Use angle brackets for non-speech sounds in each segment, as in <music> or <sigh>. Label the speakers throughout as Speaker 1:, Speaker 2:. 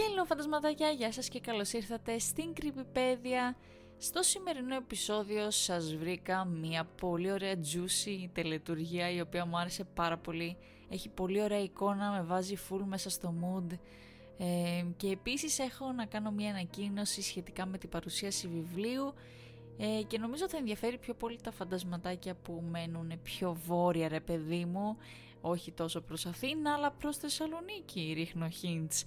Speaker 1: Χέλο φαντασματάκια, γεια σας και καλώς ήρθατε στην Creepypedia. Στο σημερινό επεισόδιο σας βρήκα μια πολύ ωραία juicy τελετουργία η οποία μου άρεσε πάρα πολύ. Έχει πολύ ωραία εικόνα, με βάζει full μέσα στο mood. Ε, και επίσης έχω να κάνω μια ανακοίνωση σχετικά με την παρουσίαση βιβλίου ε, και νομίζω θα ενδιαφέρει πιο πολύ τα φαντασματάκια που μένουν πιο βόρεια ρε παιδί μου όχι τόσο προς Αθήνα αλλά προς Θεσσαλονίκη ρίχνω hints.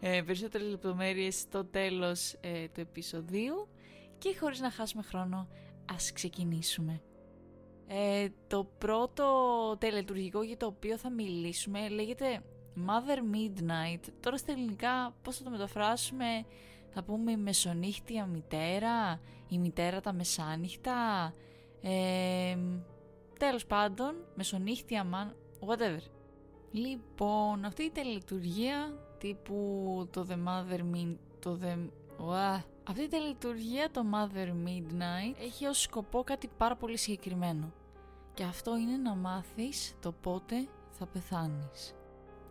Speaker 1: Ε, περισσότερες λεπτομέρειες στο τέλος ε, του επεισοδίου. Και χωρίς να χάσουμε χρόνο ας ξεκινήσουμε. Ε, το πρώτο τελετουργικό για το οποίο θα μιλήσουμε λέγεται Mother Midnight. Τώρα στα ελληνικά πώς θα το μεταφράσουμε; Θα πούμε η μεσονύχτια μητέρα, η μητέρα τα μεσάνυχτα, ε, τέλος πάντων, μεσονύχτια man, whatever. Λοιπόν, αυτή η τελετουργία τύπου το The Mother Min, το The... Αυτή η τελετουργία το Mother Midnight έχει ως σκοπό κάτι πάρα πολύ συγκεκριμένο και αυτό είναι να μάθεις το πότε θα πεθάνεις.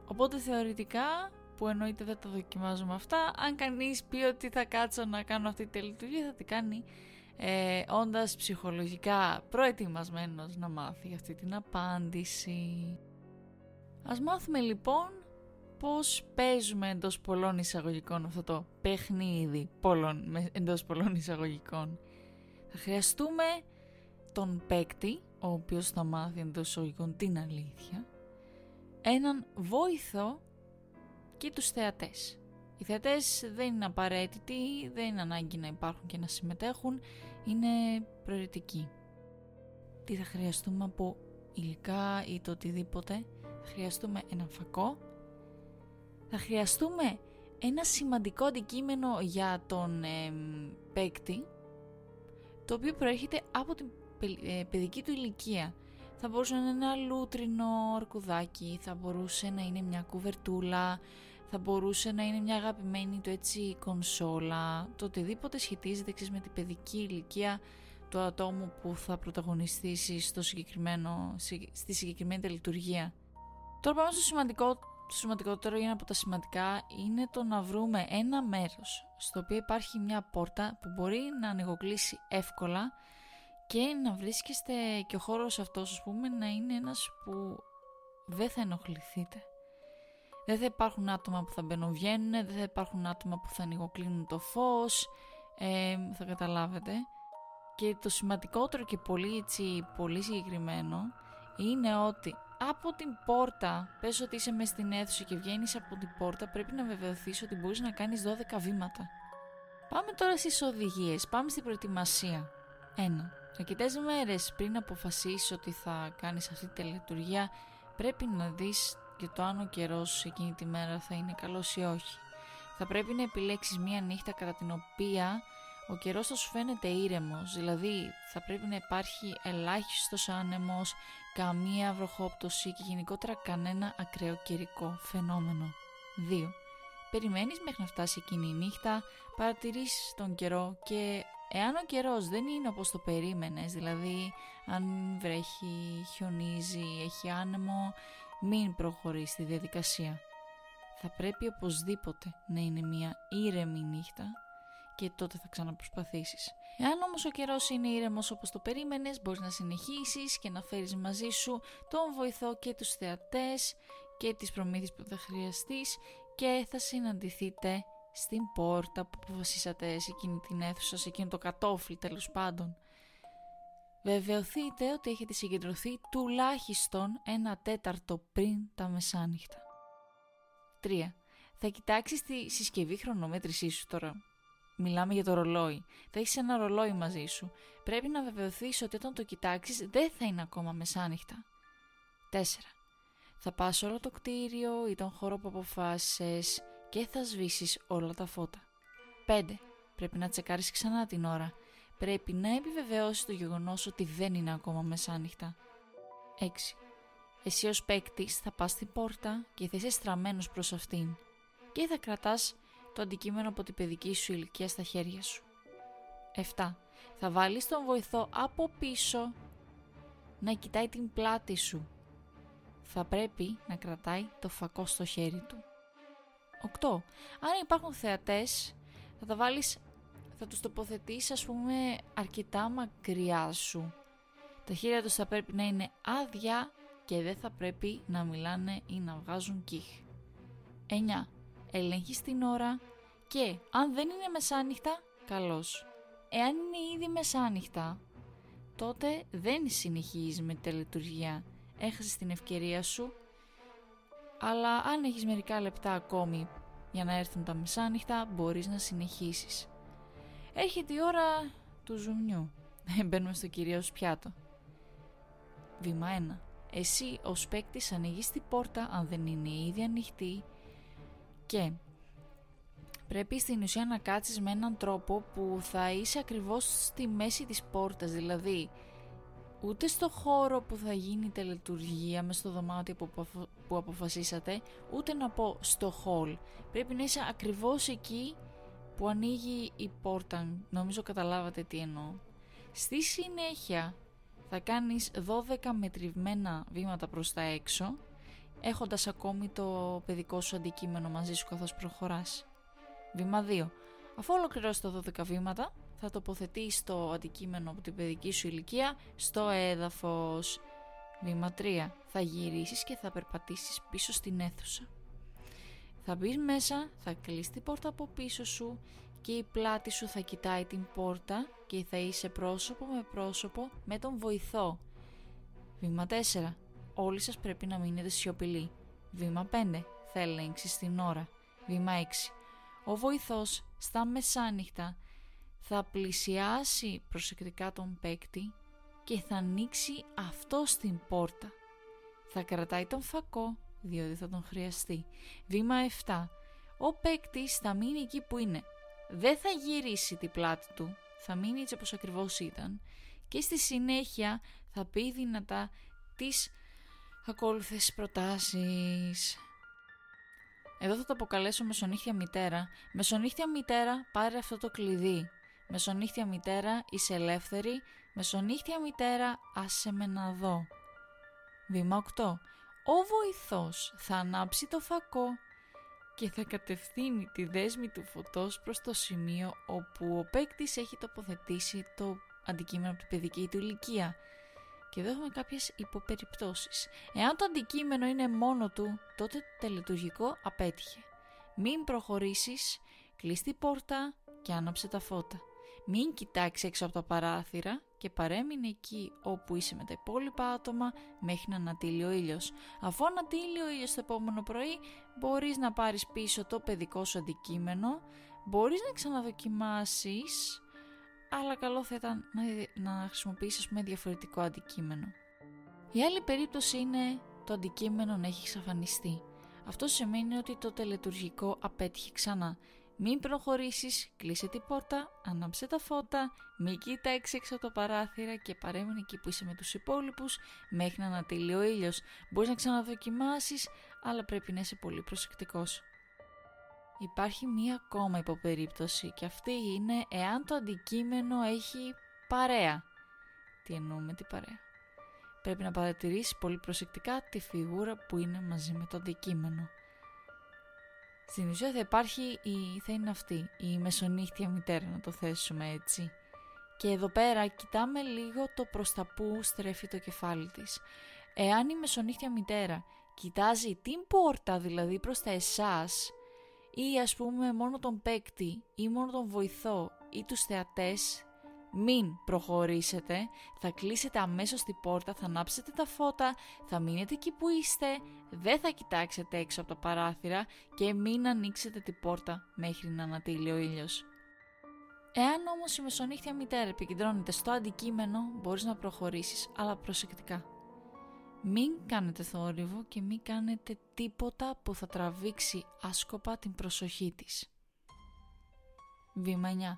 Speaker 1: Οπότε θεωρητικά που εννοείται δεν τα δοκιμάζουμε αυτά. Αν κανείς πει ότι θα κάτσω να κάνω αυτή τη λειτουργία θα την κάνει ε, όντας ψυχολογικά προετοιμασμένος να μάθει αυτή την απάντηση. Ας μάθουμε λοιπόν πώς παίζουμε εντός πολλών εισαγωγικών αυτό το παιχνίδι πολλών, εντός πολλών εισαγωγικών. Θα χρειαστούμε τον παίκτη, ο οποίος θα μάθει εντός εισαγωγικών την αλήθεια, έναν βόηθο και τους θεατές. Οι θεατές δεν είναι απαραίτητοι, δεν είναι ανάγκη να υπάρχουν και να συμμετέχουν, είναι προαιρετικοί. Τι θα χρειαστούμε από υλικά ή το οτιδήποτε, θα χρειαστούμε ένα φακό, θα χρειαστούμε ένα σημαντικό αντικείμενο για τον ε, παίκτη, το οποίο προέρχεται από την ε, παιδική του ηλικία. Θα μπορούσε να είναι ένα λούτρινο αρκουδάκι, θα μπορούσε να είναι μια κουβερτούλα, θα μπορούσε να είναι μια αγαπημένη του έτσι κονσόλα, το οτιδήποτε σχετίζεται ξέρεις, με την παιδική ηλικία του ατόμου που θα πρωταγωνιστήσει στο συγκεκριμένο, στη συγκεκριμένη λειτουργία. Τώρα πάμε στο σημαντικό, το σημαντικότερο είναι από τα σημαντικά είναι το να βρούμε ένα μέρος στο οποίο υπάρχει μια πόρτα που μπορεί να ανοιγοκλείσει εύκολα και να βρίσκεστε και ο χώρος αυτός ας πούμε να είναι ένας που δεν θα ενοχληθείτε. Δεν θα υπάρχουν άτομα που θα μπαίνουν βγαίνουν, δεν θα υπάρχουν άτομα που θα ανοιγοκλίνουν το φως, ε, θα καταλάβετε. Και το σημαντικότερο και πολύ, έτσι, πολύ συγκεκριμένο είναι ότι από την πόρτα, πες ότι είσαι μέσα στην αίθουσα και βγαίνεις από την πόρτα, πρέπει να βεβαιωθείς ότι μπορείς να κάνεις 12 βήματα. Πάμε τώρα στις οδηγίες, πάμε στην προετοιμασία. 1. Αρκετές μέρες πριν αποφασίσεις ότι θα κάνεις αυτή τη τελετουργία, πρέπει να δεις και το αν ο καιρός εκείνη τη μέρα θα είναι καλός ή όχι. Θα πρέπει να επιλέξεις μία νύχτα κατά την οποία ο καιρός θα σου φαίνεται ήρεμος, δηλαδή θα πρέπει να υπάρχει ελάχιστος άνεμος, καμία βροχόπτωση και γενικότερα κανένα ακραίο καιρικό φαινόμενο. 2. Περιμένεις μέχρι να φτάσει εκείνη η νύχτα, παρατηρήσεις τον καιρό και εάν ο καιρός δεν είναι όπως το περίμενες, δηλαδή αν βρέχει, χιονίζει, έχει άνεμο, μην προχωρείς στη διαδικασία. Θα πρέπει οπωσδήποτε να είναι μια ήρεμη νύχτα και τότε θα ξαναπροσπαθήσεις. Εάν όμως ο καιρός είναι ήρεμος όπως το περίμενες, μπορείς να συνεχίσεις και να φέρεις μαζί σου τον βοηθό και τους θεατές και τις προμήθειες που θα χρειαστείς και θα συναντηθείτε στην πόρτα που αποφασίσατε σε εκείνη την αίθουσα, σε εκείνο το κατόφλι τέλος πάντων. Βεβαιωθείτε ότι έχετε συγκεντρωθεί τουλάχιστον ένα τέταρτο πριν τα μεσάνυχτα. 3. Θα κοιτάξεις τη συσκευή χρονομέτρησή σου τώρα. Μιλάμε για το ρολόι. Θα έχεις ένα ρολόι μαζί σου. Πρέπει να βεβαιωθείς ότι όταν το κοιτάξεις δεν θα είναι ακόμα μεσάνυχτα. 4. Θα πας όλο το κτίριο ή τον χώρο που αποφάσισες και θα σβήσεις όλα τα φώτα. 5. Πρέπει να τσεκάρεις ξανά την ώρα πρέπει να επιβεβαιώσει το γεγονός ότι δεν είναι ακόμα μεσάνυχτα. 6. Εσύ ως παίκτης θα πας στην πόρτα και θα είσαι στραμμένος προς αυτήν και θα κρατάς το αντικείμενο από την παιδική σου ηλικία στα χέρια σου. 7. Θα βάλεις τον βοηθό από πίσω να κοιτάει την πλάτη σου. Θα πρέπει να κρατάει το φακό στο χέρι του. 8. Αν υπάρχουν θεατές, θα τα βάλεις, θα τους τοποθετήσεις ας πούμε αρκετά μακριά σου. Τα χέρια τους θα πρέπει να είναι άδεια και δεν θα πρέπει να μιλάνε ή να βγάζουν κύχ. 9. Ελέγχεις την ώρα και αν δεν είναι μεσάνυχτα, καλώς. Εάν είναι ήδη μεσάνυχτα, τότε δεν συνεχίζεις με τη τελετουργία. Έχασες την ευκαιρία σου, αλλά αν έχεις μερικά λεπτά ακόμη για να έρθουν τα μεσάνυχτα, μπορείς να συνεχίσεις. Έρχεται η ώρα του ζουμιού. Μπαίνουμε στο κυρίως πιάτο. Βήμα 1. Εσύ ως παίκτης ανοίγεις την πόρτα αν δεν είναι ήδη ανοιχτή και πρέπει στην ουσία να κάτσεις με έναν τρόπο που θα είσαι ακριβώς στη μέση της πόρτας, δηλαδή ούτε στο χώρο που θα γίνει η τελετουργία μες στο δωμάτιο που αποφασίσατε, ούτε να πω στο hall. Πρέπει να είσαι ακριβώς εκεί που ανοίγει η πόρτα. Νομίζω καταλάβατε τι εννοώ. Στη συνέχεια θα κάνεις 12 μετρημένα βήματα προς τα έξω, έχοντας ακόμη το παιδικό σου αντικείμενο μαζί σου καθώς προχωράς. Βήμα 2. Αφού ολοκληρώσεις τα 12 βήματα, θα τοποθετείς το αντικείμενο από την παιδική σου ηλικία στο έδαφος. Βήμα 3. Θα γυρίσεις και θα περπατήσεις πίσω στην αίθουσα. Θα μπεις μέσα, θα κλείσει την πόρτα από πίσω σου και η πλάτη σου θα κοιτάει την πόρτα και θα είσαι πρόσωπο με πρόσωπο με τον βοηθό. Βήμα 4. Όλοι σας πρέπει να μείνετε σιωπηλοί. Βήμα 5. Θα ελέγξεις την ώρα. Βήμα 6. Ο βοηθός στα μεσάνυχτα θα πλησιάσει προσεκτικά τον παίκτη και θα ανοίξει αυτό στην πόρτα. Θα κρατάει τον φακό διότι θα τον χρειαστεί. Βήμα 7. Ο παίκτης θα μείνει εκεί που είναι δεν θα γυρίσει την πλάτη του, θα μείνει έτσι όπως ακριβώς ήταν και στη συνέχεια θα πει δυνατά τις ακόλουθες προτάσεις. Εδώ θα το αποκαλέσω μεσονύχτια μητέρα. Μεσονύχτια μητέρα πάρε αυτό το κλειδί. Μεσονύχτια μητέρα είσαι ελεύθερη. Μεσονύχτια μητέρα άσε με να δω. Βήμα 8. Ο βοηθός θα ανάψει το φακό και θα κατευθύνει τη δέσμη του φωτός προς το σημείο όπου ο παίκτης έχει τοποθετήσει το αντικείμενο από την παιδική του ηλικία. Και εδώ έχουμε κάποιες υποπεριπτώσεις. Εάν το αντικείμενο είναι μόνο του, τότε το τελετουργικό απέτυχε. Μην προχωρήσεις, κλείσει την πόρτα και άναψε τα φώτα. Μην κοιτάξει έξω από τα παράθυρα και παρέμεινε εκεί όπου είσαι με τα υπόλοιπα άτομα μέχρι να ανατείλει ο ήλιος. Αφού ανατείλει ο ήλιος το επόμενο πρωί, μπορείς να πάρεις πίσω το παιδικό σου αντικείμενο, μπορείς να ξαναδοκιμάσεις, αλλά καλό θα ήταν να, να χρησιμοποιήσεις πούμε, διαφορετικό αντικείμενο. Η άλλη περίπτωση είναι το αντικείμενο να έχει εξαφανιστεί. Αυτό σημαίνει ότι το τελετουργικό απέτυχε ξανά. Μην προχωρήσεις, κλείσε την πόρτα, ανάψε τα φώτα, μην κοιτάξει έξω από το παράθυρα και παρέμεινε εκεί που είσαι με τους υπόλοιπους μέχρι να ανατείλει ο ήλιος. Μπορείς να ξαναδοκιμάσεις, αλλά πρέπει να είσαι πολύ προσεκτικός. Υπάρχει μία ακόμα υποπερίπτωση και αυτή είναι εάν το αντικείμενο έχει παρέα. Τι εννοούμε τι παρέα; Πρέπει να παρατηρήσεις πολύ προσεκτικά τη φιγούρα που είναι μαζί με το αντικείμενο. Στην ουσία θα υπάρχει η, θα είναι αυτή, η μεσονύχτια μητέρα να το θέσουμε έτσι. Και εδώ πέρα κοιτάμε λίγο το προς τα που στρέφει το κεφάλι της. Εάν η μεσονύχτια μητέρα κοιτάζει την πόρτα δηλαδή προς τα εσάς ή ας πούμε μόνο τον παίκτη ή μόνο τον βοηθό ή τους θεατές μην προχωρήσετε, θα κλείσετε αμέσως την πόρτα, θα ανάψετε τα φώτα, θα μείνετε εκεί που είστε, δεν θα κοιτάξετε έξω από τα παράθυρα και μην ανοίξετε την πόρτα μέχρι να ανατείλει ο ήλιος. Εάν όμως η μεσονύχτια μητέρα επικεντρώνεται στο αντικείμενο, μπορείς να προχωρήσεις, αλλά προσεκτικά. Μην κάνετε θόρυβο και μην κάνετε τίποτα που θα τραβήξει άσκοπα την προσοχή της. Βήμα 9.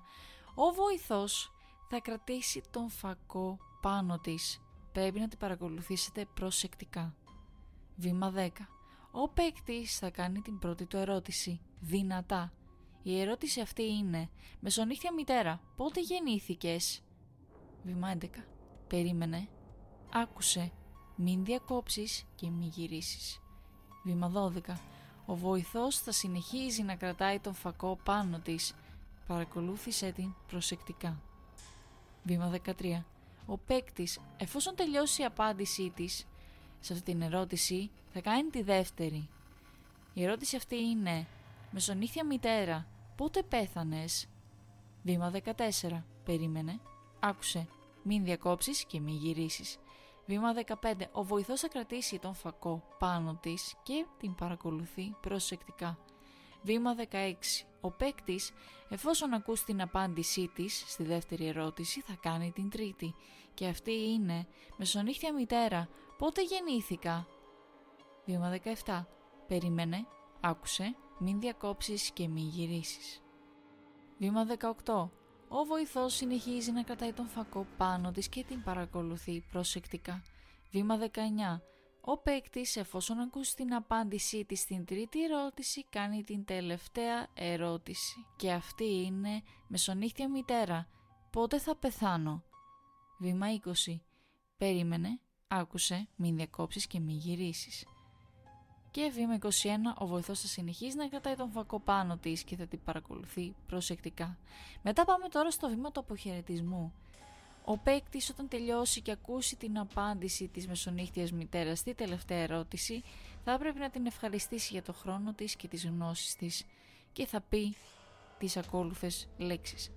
Speaker 1: Ο βοηθός θα κρατήσει τον φακό πάνω της. Πρέπει να την παρακολουθήσετε προσεκτικά. Βήμα 10. Ο παίκτης θα κάνει την πρώτη του ερώτηση. Δυνατά. Η ερώτηση αυτή είναι «Μεσονύχτια μητέρα, πότε γεννήθηκες» Βήμα 11. Περίμενε. Άκουσε. Μην διακόψεις και μην γυρίσεις. Βήμα 12. Ο βοηθός θα συνεχίζει να κρατάει τον φακό πάνω της. Παρακολούθησε την προσεκτικά. Βήμα 13. Ο παίκτης, εφόσον τελειώσει η απάντησή της σε αυτή την ερώτηση, θα κάνει τη δεύτερη. Η ερώτηση αυτή είναι «Μεσονύχια μητέρα, πότε πέθανες» Βήμα 14. Περίμενε. Άκουσε. Μην διακόψεις και μην γυρίσεις. Βήμα 15. Ο βοηθός θα κρατήσει τον φακό πάνω της και την παρακολουθεί προσεκτικά. Βήμα 16. Ο παίκτης, εφόσον ακούσει την απάντησή της στη δεύτερη ερώτηση, θα κάνει την τρίτη. Και αυτή είναι «Μεσονύχτια μητέρα, πότε γεννήθηκα» Βήμα 17. Περίμενε, άκουσε, μην διακόψεις και μην γυρίσεις. Βήμα 18. Ο βοηθός συνεχίζει να κρατάει τον φακό πάνω της και την παρακολουθεί προσεκτικά. Βήμα 19. Ο παίκτης, εφόσον ακούσει την απάντησή της στην τρίτη ερώτηση, κάνει την τελευταία ερώτηση. Και αυτή είναι «Μεσονύχτια μητέρα, πότε θα πεθάνω» Βήμα 20. Περίμενε, άκουσε, μην διακόψεις και μην γυρίσεις. Και βήμα 21. Ο βοηθός θα συνεχίζει να κρατάει τον φακό πάνω της και θα την παρακολουθεί προσεκτικά. Μετά πάμε τώρα στο βήμα του αποχαιρετισμού. Ο παίκτης όταν τελειώσει και ακούσει την απάντηση της μεσονύχτιας μητέρας στη τελευταία ερώτηση θα πρέπει να την ευχαριστήσει για το χρόνο της και τις γνώσεις της και θα πει τις ακόλουθες λέξεις.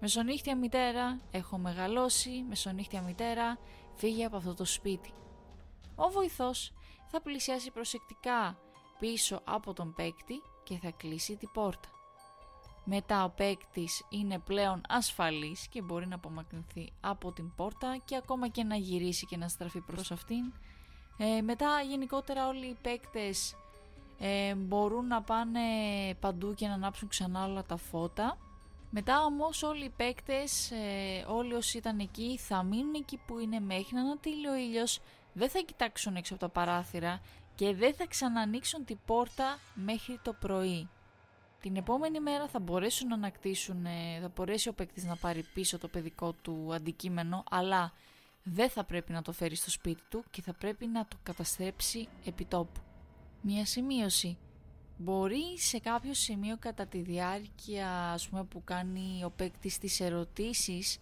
Speaker 1: Μεσονύχτια μητέρα, έχω μεγαλώσει, μεσονύχτια μητέρα, φύγε από αυτό το σπίτι. Ο βοηθός θα πλησιάσει προσεκτικά πίσω από τον παίκτη και θα κλείσει την πόρτα. Μετά ο παίκτης είναι πλέον ασφαλής και μπορεί να απομακρυνθεί από την πόρτα και ακόμα και να γυρίσει και να στραφεί προς αυτήν. Ε, μετά γενικότερα όλοι οι παίκτες ε, μπορούν να πάνε παντού και να ανάψουν ξανά όλα τα φώτα. Μετά όμως όλοι οι παίκτες, ε, όλοι όσοι ήταν εκεί θα μείνουν εκεί που είναι μέχρι να ανατείλει ο ήλιος, δεν θα κοιτάξουν έξω από τα παράθυρα και δεν θα ξανανοίξουν την πόρτα μέχρι το πρωί. Την επόμενη μέρα θα μπορέσουν να ανακτήσουν, ε, θα μπορέσει ο παίκτης να πάρει πίσω το παιδικό του αντικείμενο, αλλά δεν θα πρέπει να το φέρει στο σπίτι του και θα πρέπει να το καταστρέψει επί τόπου. Μία σημείωση. Μπορεί σε κάποιο σημείο κατά τη διάρκεια ας πούμε, που κάνει ο παίκτης τις ερωτήσεις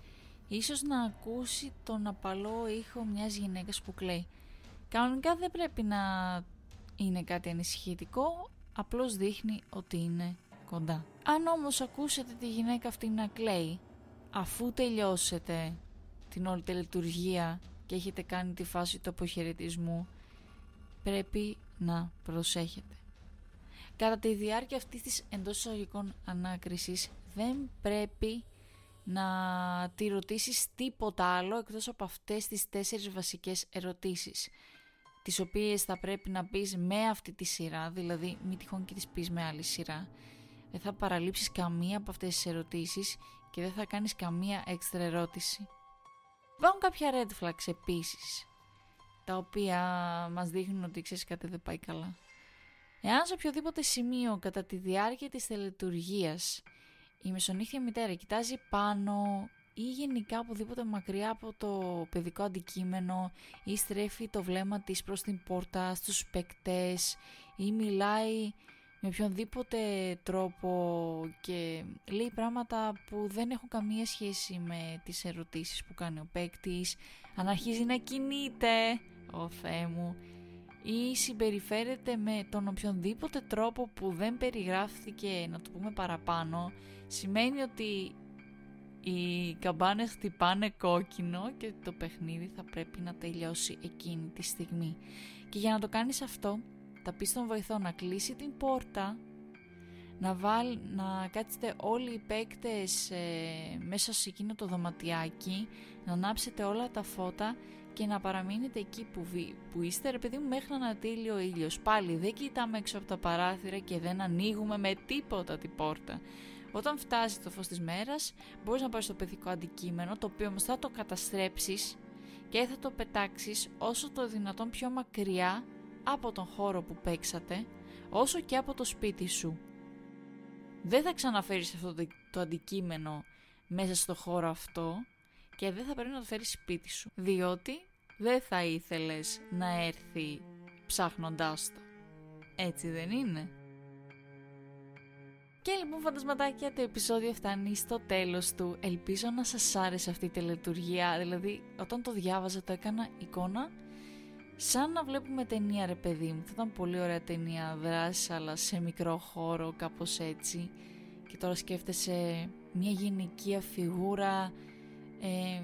Speaker 1: ίσως να ακούσει τον απαλό ήχο μιας γυναίκας που κλαίει. Κανονικά δεν πρέπει να είναι κάτι ανησυχητικό, απλώς δείχνει ότι είναι κοντά. Αν όμως ακούσετε τη γυναίκα αυτή να κλαίει, αφού τελειώσετε την όλη λειτουργία και έχετε κάνει τη φάση του αποχαιρετισμού, πρέπει να προσέχετε. Κατά τη διάρκεια αυτής της εντός εισαγωγικών ανάκρισης δεν πρέπει να τη ρωτήσεις τίποτα άλλο εκτός από αυτές τις τέσσερις βασικές ερωτήσεις τις οποίες θα πρέπει να πεις με αυτή τη σειρά, δηλαδή μη τυχόν και τις πεις με άλλη σειρά δεν θα παραλείψεις καμία από αυτές τις ερωτήσεις και δεν θα κάνεις καμία έξτρα ερώτηση. Υπάρχουν κάποια red flags επίσης, τα οποία μας δείχνουν ότι ξέρεις κάτι δεν πάει καλά. Εάν σε οποιοδήποτε σημείο κατά τη διάρκεια της τελετουργίας η μεσονύχτια μητέρα κοιτάζει πάνω ή γενικά οπουδήποτε μακριά από το παιδικό αντικείμενο ή στρέφει το βλέμμα της προς την πόρτα στους παικτές ή μιλάει με οποιονδήποτε τρόπο και λέει πράγματα που δεν έχουν καμία σχέση με τις ερωτήσεις που κάνει ο παίκτης, αν αρχίζει να κινείται, ο Θεέ μου, ή συμπεριφέρεται με τον οποιονδήποτε τρόπο που δεν περιγράφθηκε, να το πούμε παραπάνω, σημαίνει ότι οι καμπάνες χτυπάνε κόκκινο και το παιχνίδι θα πρέπει να τελειώσει εκείνη τη στιγμή. Και για να το κάνεις αυτό θα πεις στον βοηθό να κλείσει την πόρτα να, βάλ, να κάτσετε όλοι οι παίκτες ε, μέσα σε εκείνο το δωματιάκι να ανάψετε όλα τα φώτα και να παραμείνετε εκεί που, που είστε ρε παιδί μου μέχρι να ανατείλει ο ήλιος. Πάλι δεν κοιτάμε έξω από τα παράθυρα και δεν ανοίγουμε με τίποτα την πόρτα. Όταν φτάσει το φως της μέρας μπορείς να πάρεις το παιδικό αντικείμενο το οποίο όμως θα το καταστρέψεις και θα το πετάξεις όσο το δυνατόν πιο μακριά από τον χώρο που παίξατε, όσο και από το σπίτι σου. Δεν θα ξαναφέρεις αυτό το αντικείμενο μέσα στο χώρο αυτό και δεν θα πρέπει να το φέρεις σπίτι σου, διότι δεν θα ήθελες να έρθει ψάχνοντάς το. Έτσι δεν είναι; Και λοιπόν φαντασματάκια το επεισόδιο φτάνει στο τέλος του. Ελπίζω να σας άρεσε αυτή η τελετουργία. Δηλαδή όταν το διάβαζα το έκανα εικόνα σαν να βλέπουμε ταινία ρε παιδί μου. Θα ήταν πολύ ωραία ταινία δράση αλλά σε μικρό χώρο κάπως έτσι. Και τώρα σκέφτεσαι μια γυναικεία φιγούρα ε,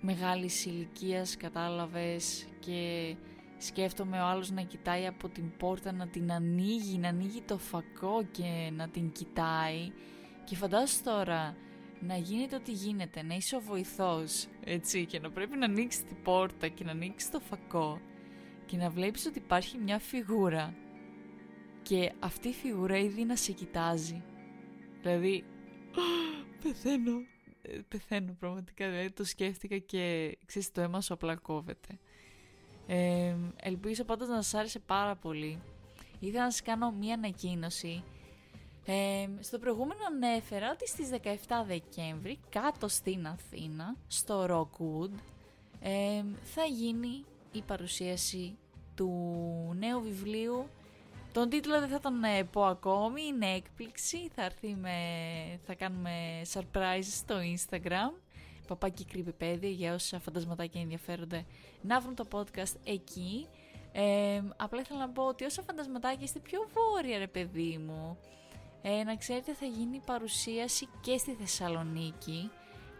Speaker 1: μεγάλης ηλικίας κατάλαβες και σκέφτομαι ο άλλος να κοιτάει από την πόρτα να την ανοίγει, να ανοίγει το φακό και να την κοιτάει και φαντάσου τώρα να γίνεται ό,τι γίνεται, να είσαι ο βοηθός έτσι και να πρέπει να ανοίξεις την πόρτα και να ανοίξεις το φακό και να βλέπεις ότι υπάρχει μια φιγούρα. Και αυτή η φιγούρα ήδη να σε κοιτάζει. Δηλαδή <gasps> πεθαίνω. Ε, πεθαίνω πραγματικά. Δηλαδή το σκέφτηκα και ξέρεις το αίμα σου απλά κόβεται. Ε, ελπίζω πάντως να σας άρεσε πάρα πολύ. Ήθελα να σας κάνω μία ανακοίνωση. Ε, στο προηγούμενο ανέφερα ότι στις 17 Δεκέμβρη κάτω στην Αθήνα, στο Rockwood, ε, θα γίνει η παρουσίαση του νέου βιβλίου. Τον τίτλο δεν θα τον ε, πω ακόμη, είναι έκπληξη, θα, έρθει με, θα κάνουμε surprise στο Instagram παπάκι κρυβιπέδι για όσα φαντασματάκια ενδιαφέρονται να βρουν το podcast εκεί. Ε, απλά ήθελα να πω ότι όσα φαντασματάκια είστε πιο βόρεια ρε παιδί μου ε, να ξέρετε θα γίνει παρουσίαση και στη Θεσσαλονίκη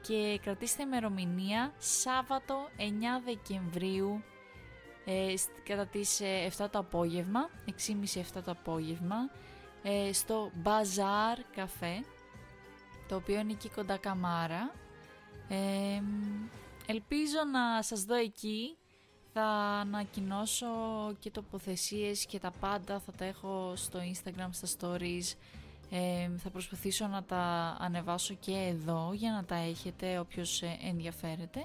Speaker 1: και κρατήστε ημερομηνία Σάββατο 9 Δεκεμβρίου ε, κατά τις 7 ε, το απόγευμα 6.30-7 το απόγευμα ε, στο Bazaar Café το οποίο είναι εκεί κοντά Καμάρα ελπίζω να σας δω εκεί. Θα ανακοινώσω και τοποθεσίες και τα πάντα θα τα έχω στο Instagram, στα stories. Θα προσπαθήσω να τα ανεβάσω και εδώ για να τα έχετε όποιος ε, ενδιαφέρεται.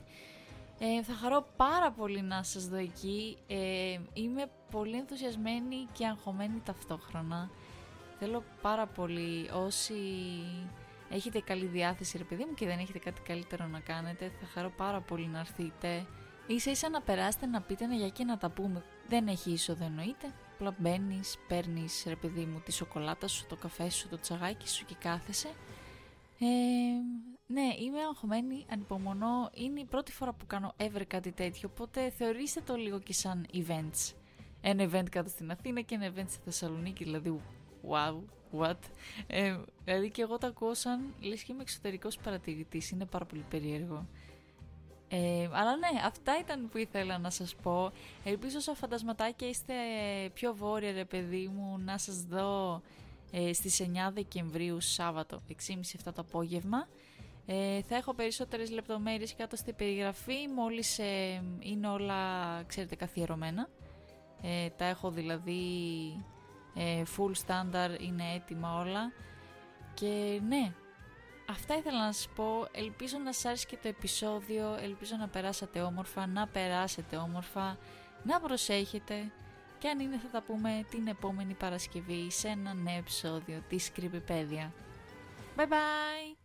Speaker 1: Ε, θα χαρώ πάρα πολύ να σας δω εκεί. Ε, είμαι πολύ ενθουσιασμένη και αγχωμένη ταυτόχρονα. Θέλω πάρα πολύ όσοι έχετε καλή διάθεση ρε παιδί μου και δεν έχετε κάτι καλύτερο να κάνετε, θα χαρώ πάρα πολύ να έρθετε. Ίσα ίσα να περάσετε να πείτε ναι, για και να τα πούμε. Δεν έχει είσοδο εννοείται. Απλά μπαίνεις, παίρνεις ρε παιδί μου τη σοκολάτα σου, το καφέ σου, το τσαγάκι σου και κάθεσαι. Ε, ναι, είμαι αγχωμένη, ανυπομονώ. Είναι η πρώτη φορά που κάνω ever κάτι τέτοιο, οπότε θεωρήστε το λίγο και σαν events. Ένα event κάτω στην Αθήνα και ένα event στη Θεσσαλονίκη, δηλαδή wow, what; Ε, δηλαδή και εγώ τα ακούω σαν λες και είμαι εξωτερικός παρατηρητής, είναι πάρα πολύ περίεργο. Ε, αλλά ναι, αυτά ήταν που ήθελα να σας πω. Ελπίζω σαν φαντασματάκια είστε πιο βόρεια ρε παιδί μου να σας δω ε, στις 9 Δεκεμβρίου Σάββατο 6.30-7 το απόγευμα. Ε, θα έχω περισσότερες λεπτομέρειες κάτω στην περιγραφή μόλις ε, είναι όλα ξέρετε καθιερωμένα. Ε, τα έχω δηλαδή ε, full standard, είναι έτοιμα όλα και ναι, αυτά ήθελα να σας πω, ελπίζω να σας άρεσε και το επεισόδιο, ελπίζω να περάσατε όμορφα, να περάσετε όμορφα, να προσέχετε και αν είναι θα τα πούμε την επόμενη Παρασκευή σε ένα νέο επεισόδιο της Creepypedia. Bye bye!